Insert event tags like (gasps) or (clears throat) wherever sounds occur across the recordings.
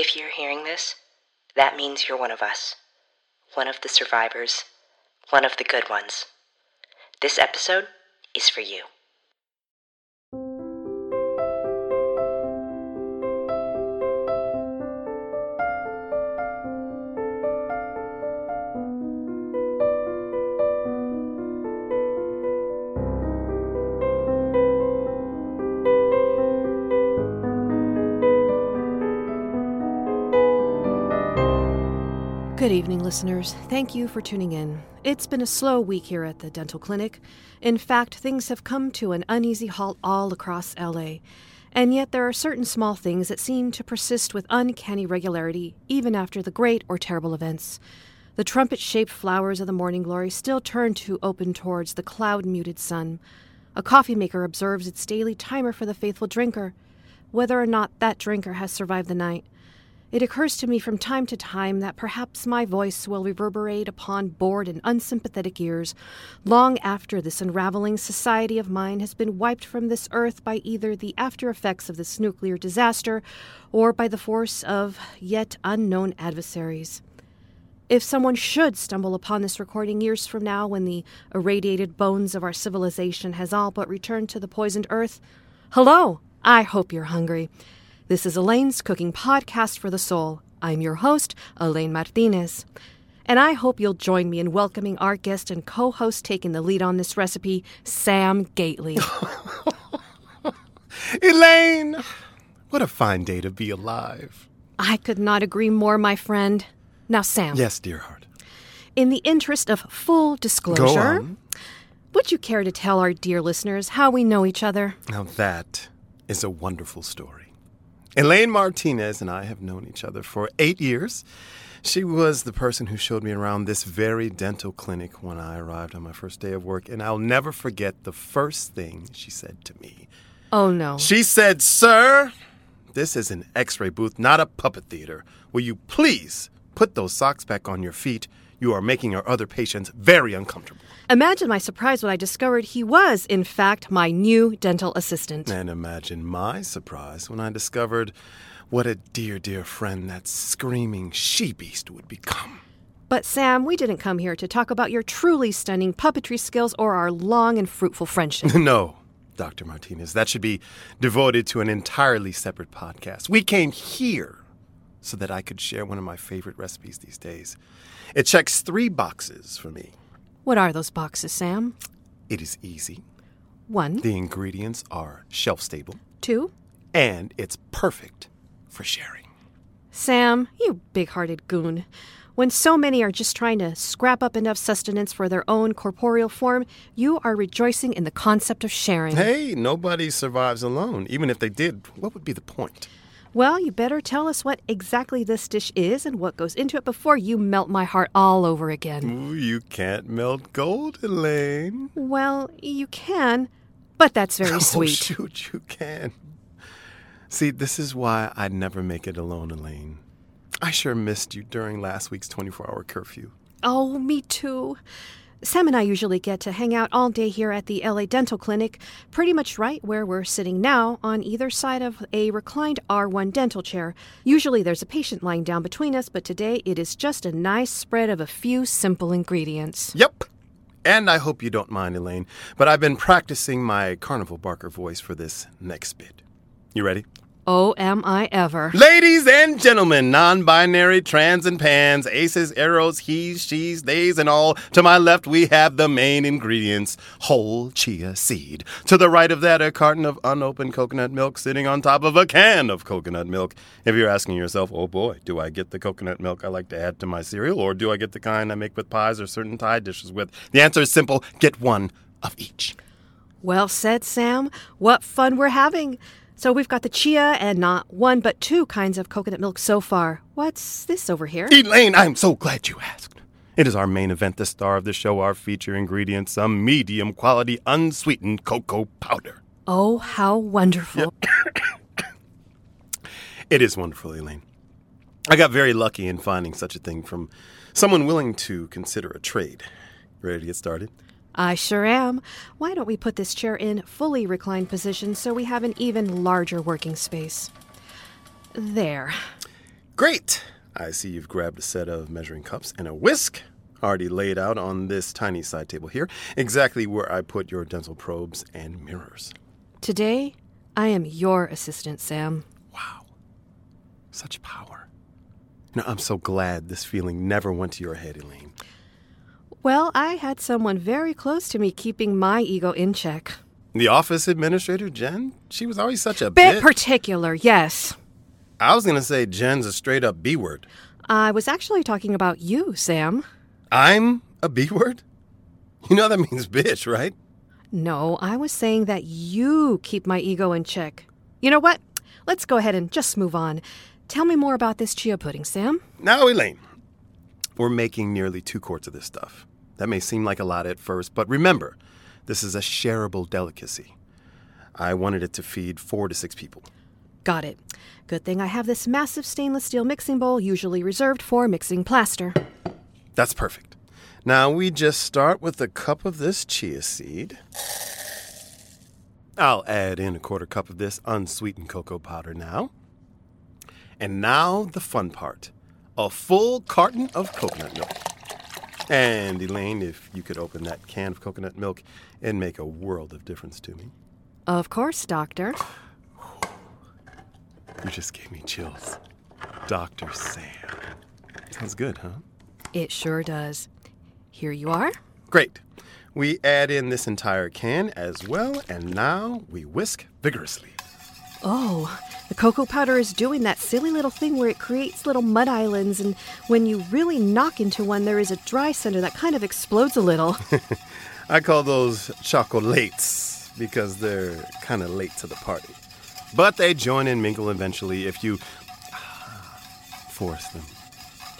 If you're hearing this, that means you're one of us. One of the survivors. One of the good ones. This episode is for you. Good evening, listeners. Thank you for tuning in. It's been a slow week here at the dental clinic. In fact, things have come to an uneasy halt all across LA. And yet, there are certain small things that seem to persist with uncanny regularity, even after the great or terrible events. The trumpet shaped flowers of the morning glory still turn to open towards the cloud muted sun. A coffee maker observes its daily timer for the faithful drinker, whether or not that drinker has survived the night. It occurs to me from time to time that perhaps my voice will reverberate upon bored and unsympathetic ears long after this unraveling society of mine has been wiped from this earth by either the after effects of this nuclear disaster or by the force of yet unknown adversaries. If someone should stumble upon this recording years from now when the irradiated bones of our civilization has all but returned to the poisoned earth, hello! I hope you're hungry. This is Elaine's Cooking Podcast for the Soul. I'm your host, Elaine Martinez. And I hope you'll join me in welcoming our guest and co host taking the lead on this recipe, Sam Gately. (laughs) Elaine! What a fine day to be alive. I could not agree more, my friend. Now, Sam. Yes, dear heart. In the interest of full disclosure, would you care to tell our dear listeners how we know each other? Now that is a wonderful story. Elaine Martinez and I have known each other for eight years. She was the person who showed me around this very dental clinic when I arrived on my first day of work, and I'll never forget the first thing she said to me. Oh, no. She said, Sir, this is an x ray booth, not a puppet theater. Will you please put those socks back on your feet? You are making our other patients very uncomfortable. Imagine my surprise when I discovered he was, in fact, my new dental assistant. And imagine my surprise when I discovered what a dear, dear friend that screaming she beast would become. But, Sam, we didn't come here to talk about your truly stunning puppetry skills or our long and fruitful friendship. (laughs) no, Dr. Martinez, that should be devoted to an entirely separate podcast. We came here so that I could share one of my favorite recipes these days. It checks three boxes for me. What are those boxes, Sam? It is easy, One, the ingredients are shelf stable, two. and it's perfect for sharing. Sam, you big hearted goon. When so many are just trying to scrap up enough sustenance for their own corporeal form, you are rejoicing in the concept of sharing. Hey, nobody survives alone. Even if they did, what would be the point? Well, you better tell us what exactly this dish is and what goes into it before you melt my heart all over again. Ooh, you can't melt gold, Elaine. Well, you can, but that's very (laughs) Oh, sweet. shoot, you can. See, this is why I'd never make it alone, Elaine. I sure missed you during last week's 24 hour curfew. Oh, me too. Sam and I usually get to hang out all day here at the LA Dental Clinic, pretty much right where we're sitting now, on either side of a reclined R1 dental chair. Usually there's a patient lying down between us, but today it is just a nice spread of a few simple ingredients. Yep. And I hope you don't mind, Elaine, but I've been practicing my Carnival Barker voice for this next bit. You ready? Oh, am I ever. Ladies and gentlemen, non binary, trans and pans, aces, arrows, he's, she's, theys, and all. To my left, we have the main ingredients whole chia seed. To the right of that, a carton of unopened coconut milk sitting on top of a can of coconut milk. If you're asking yourself, oh boy, do I get the coconut milk I like to add to my cereal, or do I get the kind I make with pies or certain Thai dishes with? The answer is simple get one of each. Well said, Sam. What fun we're having. So we've got the chia and not one but two kinds of coconut milk so far. What's this over here? Elaine, I'm so glad you asked. It is our main event, the star of the show, our feature ingredient, some medium quality unsweetened cocoa powder. Oh, how wonderful. (coughs) It is wonderful, Elaine. I got very lucky in finding such a thing from someone willing to consider a trade. Ready to get started? I sure am. Why don't we put this chair in fully reclined position so we have an even larger working space? There. Great! I see you've grabbed a set of measuring cups and a whisk, already laid out on this tiny side table here, exactly where I put your dental probes and mirrors. Today, I am your assistant, Sam. Wow. Such power. Know, I'm so glad this feeling never went to your head, Elaine. Well, I had someone very close to me keeping my ego in check. The office administrator, Jen, she was always such a Bit bit. particular, yes. I was gonna say Jen's a straight up B word. I was actually talking about you, Sam. I'm a B word? You know that means bitch, right? No, I was saying that you keep my ego in check. You know what? Let's go ahead and just move on. Tell me more about this chia pudding, Sam. Now, Elaine, we're making nearly two quarts of this stuff. That may seem like a lot at first, but remember, this is a shareable delicacy. I wanted it to feed four to six people. Got it. Good thing I have this massive stainless steel mixing bowl, usually reserved for mixing plaster. That's perfect. Now we just start with a cup of this chia seed. I'll add in a quarter cup of this unsweetened cocoa powder now. And now the fun part a full carton of coconut milk. And Elaine, if you could open that can of coconut milk, it'd make a world of difference to me. Of course, Doctor. You just gave me chills. Dr. Sam. Sounds good, huh? It sure does. Here you are. Great. We add in this entire can as well, and now we whisk vigorously. Oh, the cocoa powder is doing that silly little thing where it creates little mud islands, and when you really knock into one, there is a dry center that kind of explodes a little. (laughs) I call those chocolates because they're kind of late to the party. But they join and mingle eventually if you (sighs) force them.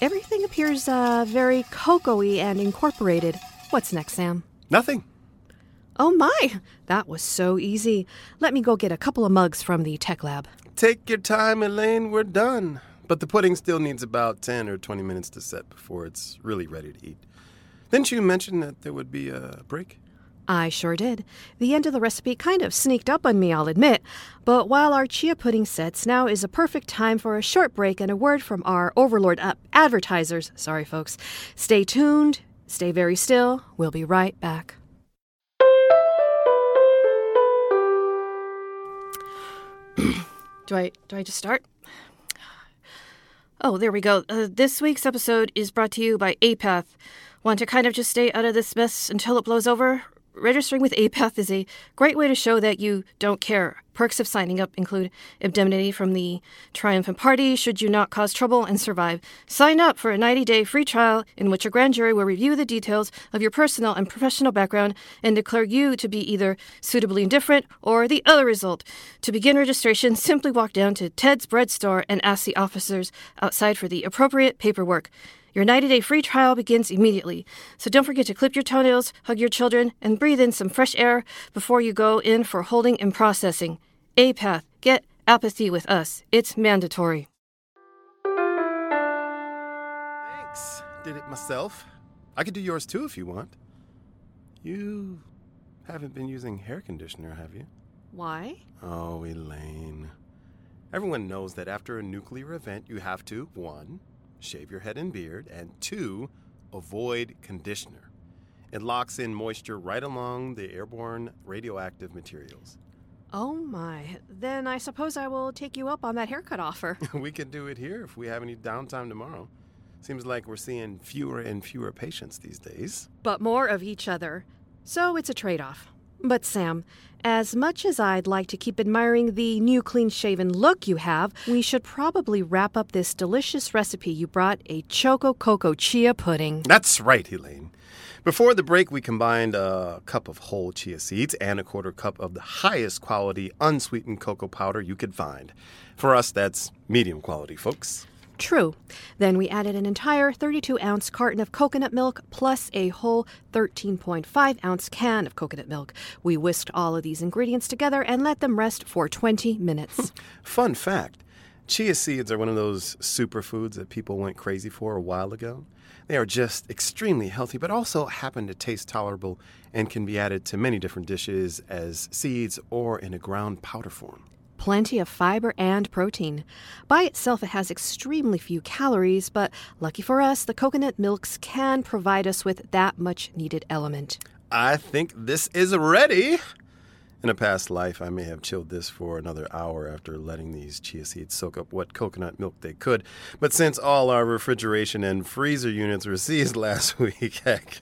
Everything appears uh, very cocoa and incorporated. What's next, Sam? Nothing. Oh my, that was so easy. Let me go get a couple of mugs from the tech lab. Take your time, Elaine. We're done. But the pudding still needs about 10 or 20 minutes to set before it's really ready to eat. Didn't you mention that there would be a break? I sure did. The end of the recipe kind of sneaked up on me, I'll admit. But while our chia pudding sets, now is a perfect time for a short break and a word from our overlord uh, advertisers. Sorry, folks. Stay tuned, stay very still. We'll be right back. (clears throat) do I do I just start? Oh, there we go. Uh, this week's episode is brought to you by APATH. Want to kind of just stay out of this mess until it blows over? Registering with APATH is a great way to show that you don't care. Perks of signing up include indemnity from the triumphant party should you not cause trouble and survive. Sign up for a 90 day free trial in which a grand jury will review the details of your personal and professional background and declare you to be either suitably indifferent or the other result. To begin registration, simply walk down to Ted's Bread Store and ask the officers outside for the appropriate paperwork. Your 90 day free trial begins immediately, so don't forget to clip your toenails, hug your children, and breathe in some fresh air before you go in for holding and processing. APATH, get apathy with us. It's mandatory. Thanks. Did it myself. I could do yours too if you want. You haven't been using hair conditioner, have you? Why? Oh, Elaine. Everyone knows that after a nuclear event, you have to, one, shave your head and beard, and two, avoid conditioner. It locks in moisture right along the airborne radioactive materials. Oh my. Then I suppose I will take you up on that haircut offer. (laughs) we can do it here if we have any downtime tomorrow. Seems like we're seeing fewer and fewer patients these days. but more of each other. So it's a trade off. But Sam, as much as I'd like to keep admiring the new clean shaven look you have, we should probably wrap up this delicious recipe you brought a Choco Cocoa Chia pudding. That's right, Elaine. Before the break, we combined a cup of whole chia seeds and a quarter cup of the highest quality unsweetened cocoa powder you could find. For us, that's medium quality, folks. True. Then we added an entire 32 ounce carton of coconut milk plus a whole 13.5 ounce can of coconut milk. We whisked all of these ingredients together and let them rest for 20 minutes. (laughs) Fun fact chia seeds are one of those superfoods that people went crazy for a while ago. They are just extremely healthy, but also happen to taste tolerable and can be added to many different dishes as seeds or in a ground powder form. Plenty of fiber and protein. By itself, it has extremely few calories, but lucky for us, the coconut milks can provide us with that much needed element. I think this is ready. In a past life, I may have chilled this for another hour after letting these chia seeds soak up what coconut milk they could. But since all our refrigeration and freezer units were (laughs) seized last week, heck,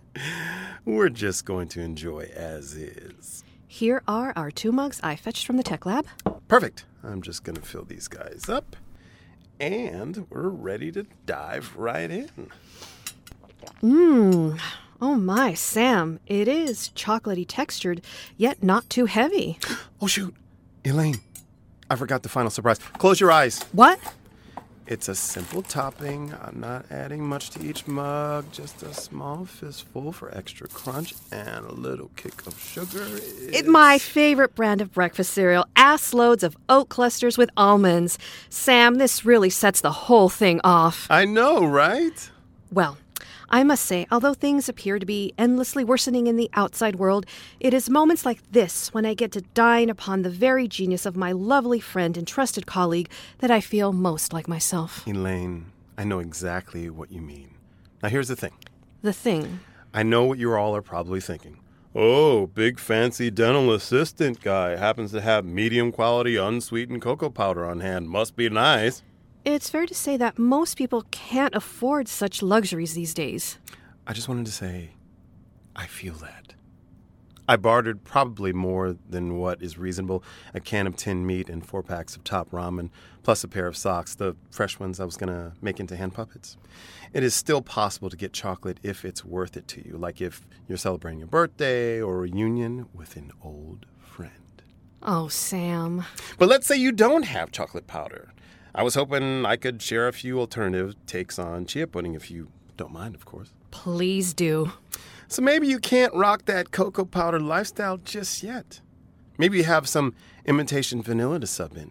we're just going to enjoy as is. Here are our two mugs I fetched from the tech lab. Perfect. I'm just going to fill these guys up. And we're ready to dive right in. Mmm. Oh my, Sam, it is chocolatey textured, yet not too heavy. (gasps) Oh, shoot. Elaine, I forgot the final surprise. Close your eyes. What? It's a simple topping. I'm not adding much to each mug, just a small fistful for extra crunch and a little kick of sugar. It's my favorite brand of breakfast cereal ass loads of oat clusters with almonds. Sam, this really sets the whole thing off. I know, right? Well, I must say, although things appear to be endlessly worsening in the outside world, it is moments like this when I get to dine upon the very genius of my lovely friend and trusted colleague that I feel most like myself. Elaine, I know exactly what you mean. Now, here's the thing The thing. I know what you all are probably thinking. Oh, big fancy dental assistant guy happens to have medium quality unsweetened cocoa powder on hand. Must be nice. It's fair to say that most people can't afford such luxuries these days. I just wanted to say, I feel that. I bartered probably more than what is reasonable a can of tinned meat and four packs of top ramen, plus a pair of socks, the fresh ones I was going to make into hand puppets. It is still possible to get chocolate if it's worth it to you, like if you're celebrating your birthday or a reunion with an old friend. Oh, Sam. But let's say you don't have chocolate powder. I was hoping I could share a few alternative takes on chia pudding if you don't mind, of course. Please do. So maybe you can't rock that cocoa powder lifestyle just yet. Maybe you have some imitation vanilla to sub in.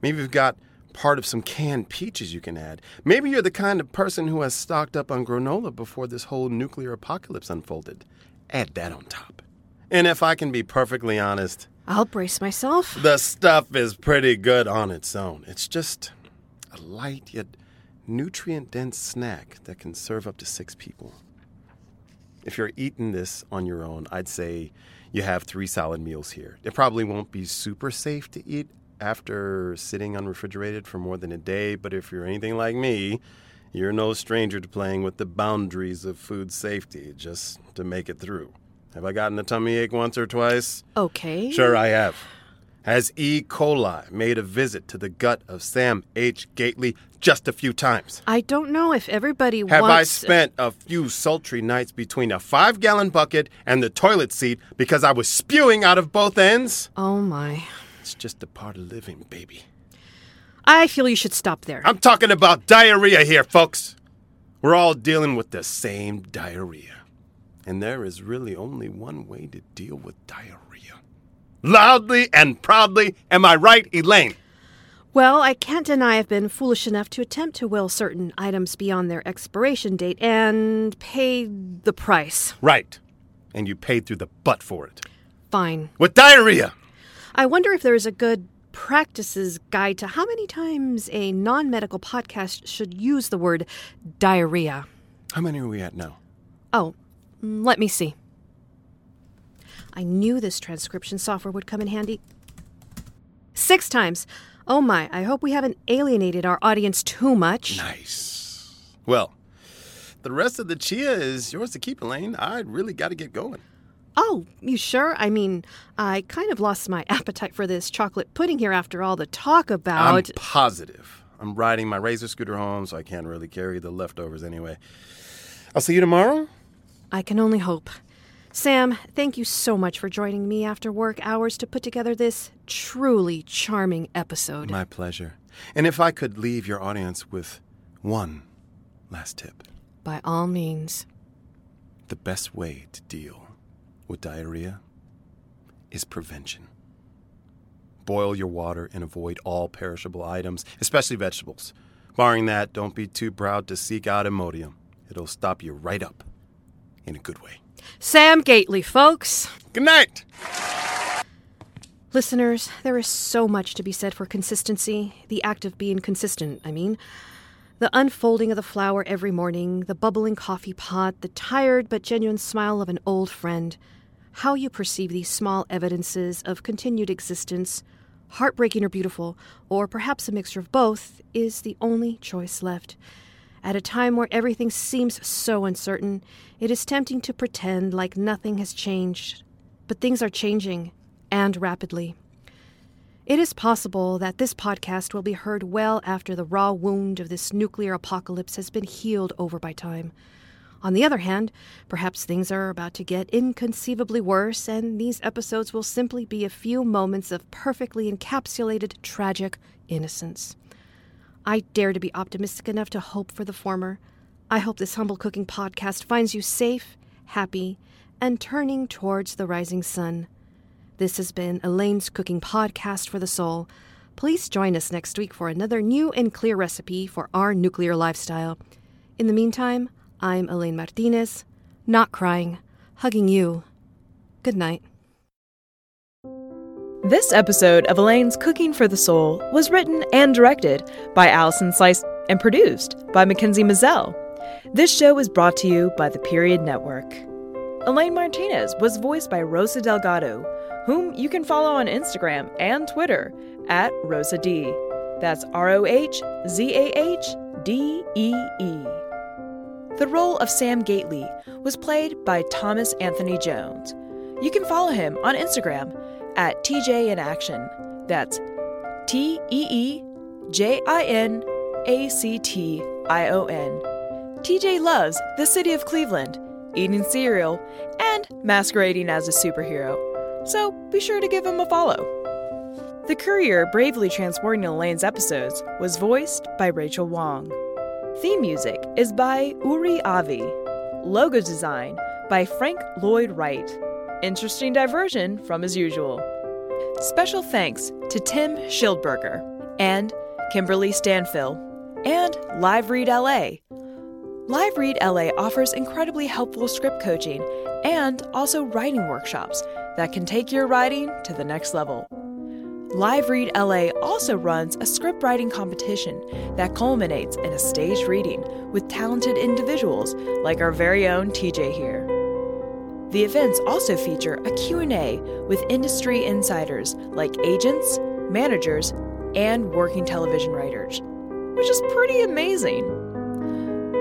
Maybe you've got part of some canned peaches you can add. Maybe you're the kind of person who has stocked up on granola before this whole nuclear apocalypse unfolded. Add that on top. And if I can be perfectly honest, I'll brace myself. the stuff is pretty good on its own. It's just a light yet nutrient dense snack that can serve up to six people. If you're eating this on your own, I'd say you have three solid meals here. It probably won't be super safe to eat after sitting unrefrigerated for more than a day, but if you're anything like me, you're no stranger to playing with the boundaries of food safety just to make it through. Have I gotten a tummy ache once or twice? Okay. Sure, I have. Has E. coli made a visit to the gut of Sam H. Gately just a few times? I don't know if everybody Have I spent a few sultry nights between a five gallon bucket and the toilet seat because I was spewing out of both ends? Oh my. It's just a part of living, baby. I feel you should stop there. I'm talking about diarrhea here, folks. We're all dealing with the same diarrhea. And there is really only one way to deal with diarrhea. Loudly and proudly, am I right, Elaine? Well, I can't deny I've been foolish enough to attempt to will certain items beyond their expiration date and pay the price. Right. And you paid through the butt for it. Fine. With diarrhea! I wonder if there is a good practices guide to how many times a non medical podcast should use the word diarrhea. How many are we at now? Oh, let me see. I knew this transcription software would come in handy. Six times. Oh my, I hope we haven't alienated our audience too much. Nice. Well, the rest of the chia is yours to keep, Elaine. I really got to get going. Oh, you sure? I mean, I kind of lost my (laughs) appetite for this chocolate pudding here after all the talk about. I'm about. positive. I'm riding my razor scooter home, so I can't really carry the leftovers anyway. I'll see you tomorrow. I can only hope. Sam, thank you so much for joining me after work hours to put together this truly charming episode. My pleasure. And if I could leave your audience with one last tip By all means. the best way to deal with diarrhea is prevention. Boil your water and avoid all perishable items, especially vegetables. Barring that, don't be too proud to seek out Imodium. It'll stop you right up in a good way. Sam Gately, folks. Good night! Listeners, there is so much to be said for consistency, the act of being consistent, I mean. The unfolding of the flower every morning, the bubbling coffee pot, the tired but genuine smile of an old friend. How you perceive these small evidences of continued existence, heartbreaking or beautiful, or perhaps a mixture of both, is the only choice left. At a time where everything seems so uncertain, it is tempting to pretend like nothing has changed. But things are changing, and rapidly. It is possible that this podcast will be heard well after the raw wound of this nuclear apocalypse has been healed over by time. On the other hand, perhaps things are about to get inconceivably worse, and these episodes will simply be a few moments of perfectly encapsulated tragic innocence. I dare to be optimistic enough to hope for the former. I hope this humble cooking podcast finds you safe, happy, and turning towards the rising sun. This has been Elaine's Cooking Podcast for the Soul. Please join us next week for another new and clear recipe for our nuclear lifestyle. In the meantime, I'm Elaine Martinez, not crying, hugging you. Good night. This episode of Elaine's Cooking for the Soul was written and directed by Allison Slice and produced by Mackenzie Mazzell. This show was brought to you by the Period Network. Elaine Martinez was voiced by Rosa Delgado, whom you can follow on Instagram and Twitter at Rosa D. That's R O H Z A H D E E. The role of Sam Gately was played by Thomas Anthony Jones. You can follow him on Instagram at TJ in Action. That's T E E J I N A C T I O N. TJ loves the city of Cleveland, eating cereal, and masquerading as a superhero so be sure to give him a follow. The courier bravely transporting Elaine's episodes was voiced by Rachel Wong. Theme music is by Uri Avi. Logo design by Frank Lloyd Wright. Interesting diversion from as usual. Special thanks to Tim Schildberger and Kimberly Stanfill and Live Read LA. Live Read LA offers incredibly helpful script coaching and also writing workshops that can take your writing to the next level. Live Read LA also runs a script writing competition that culminates in a staged reading with talented individuals like our very own TJ here. The events also feature a Q&A with industry insiders like agents, managers, and working television writers, which is pretty amazing.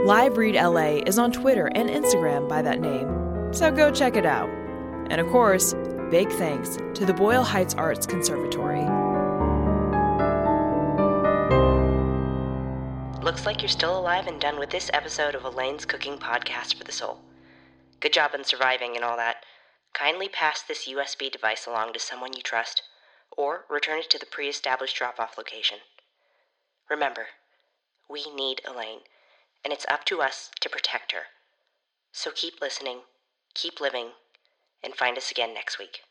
Live Read LA is on Twitter and Instagram by that name, so go check it out. And of course, big thanks to the Boyle Heights Arts Conservatory. Looks like you're still alive and done with this episode of Elaine's Cooking Podcast for the Soul. Good job on surviving and all that. Kindly pass this USB device along to someone you trust, or return it to the pre established drop off location. Remember, we need Elaine, and it's up to us to protect her. So keep listening, keep living, and find us again next week.